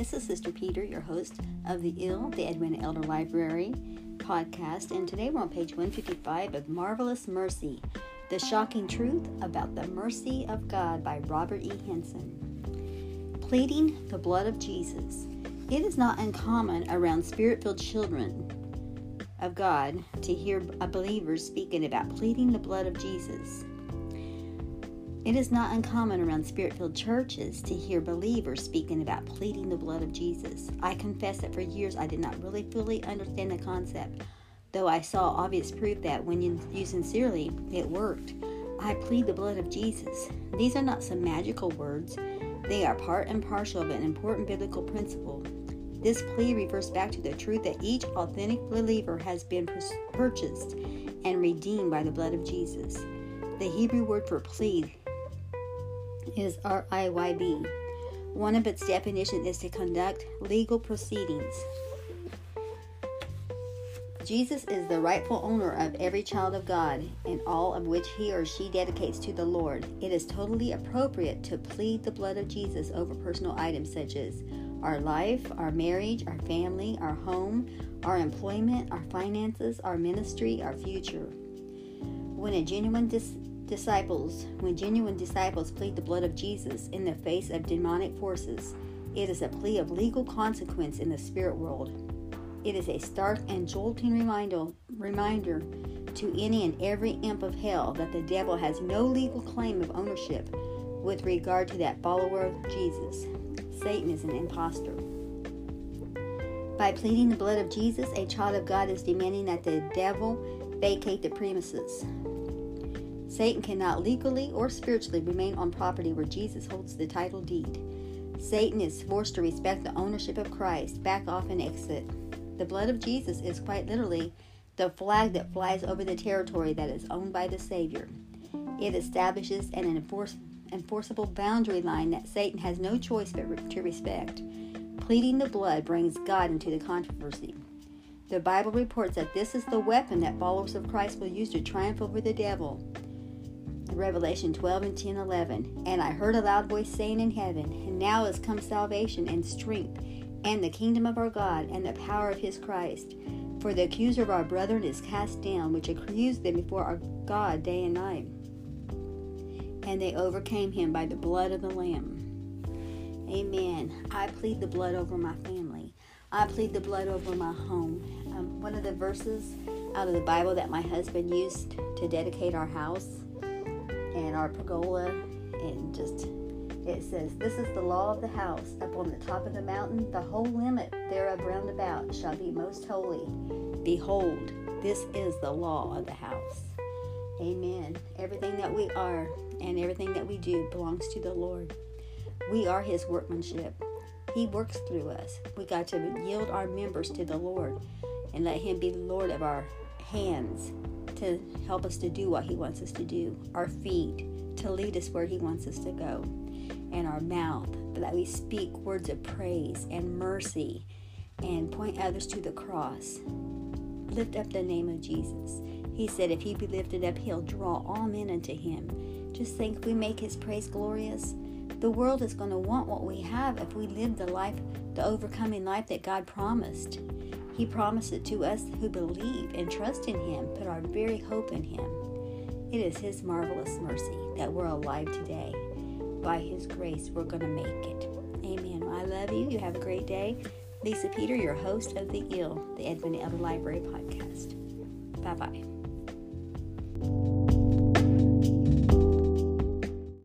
This is Sister Peter, your host of the EEL, the Edwina Elder Library podcast, and today we're on page 155 of Marvelous Mercy The Shocking Truth About the Mercy of God by Robert E. Henson. Pleading the blood of Jesus. It is not uncommon around spirit filled children of God to hear a believer speaking about pleading the blood of Jesus. It is not uncommon around spirit filled churches to hear believers speaking about pleading the blood of Jesus. I confess that for years I did not really fully understand the concept, though I saw obvious proof that when used sincerely, it worked. I plead the blood of Jesus. These are not some magical words, they are part and parcel of an important biblical principle. This plea refers back to the truth that each authentic believer has been purchased and redeemed by the blood of Jesus. The Hebrew word for plead is RIYB. One of its definitions is to conduct legal proceedings. Jesus is the rightful owner of every child of God and all of which he or she dedicates to the Lord. It is totally appropriate to plead the blood of Jesus over personal items such as our life, our marriage, our family, our home, our employment, our finances, our ministry, our future. When a genuine dis- disciples, when genuine disciples plead the blood of Jesus in the face of demonic forces, it is a plea of legal consequence in the spirit world. It is a stark and jolting reminder, to any and every imp of hell that the devil has no legal claim of ownership with regard to that follower of Jesus. Satan is an impostor. By pleading the blood of Jesus, a child of God is demanding that the devil vacate the premises. Satan cannot legally or spiritually remain on property where Jesus holds the title deed. Satan is forced to respect the ownership of Christ, back off, and exit. The blood of Jesus is quite literally the flag that flies over the territory that is owned by the Savior. It establishes an enforce, enforceable boundary line that Satan has no choice but to respect. Pleading the blood brings God into the controversy. The Bible reports that this is the weapon that followers of Christ will use to triumph over the devil. Revelation 12 and 10 11. And I heard a loud voice saying in heaven, And now is come salvation and strength, and the kingdom of our God, and the power of his Christ. For the accuser of our brethren is cast down, which accused them before our God day and night. And they overcame him by the blood of the Lamb. Amen. I plead the blood over my family. I plead the blood over my home. Um, one of the verses out of the Bible that my husband used to dedicate our house and our pergola and just it says this is the law of the house. Up on the top of the mountain the whole limit thereof round about shall be most holy. Behold this is the law of the house. Amen. Everything that we are and everything that we do belongs to the lord. We are his workmanship. He works through us. We got to yield our members to the lord and let him be the lord of our hands to help us to do what He wants us to do, our feet to lead us where He wants us to go, and our mouth that we speak words of praise and mercy and point others to the cross. Lift up the name of Jesus. He said, If He be lifted up, He'll draw all men unto Him. Just think if we make His praise glorious, the world is going to want what we have if we live the life, the overcoming life that God promised. He promised it to us who believe and trust in Him, put our very hope in Him. It is His marvelous mercy that we're alive today. By His grace, we're going to make it. Amen. I love you. You have a great day. Lisa Peter, your host of The EEL, the Edwina Elder Library podcast. Bye bye.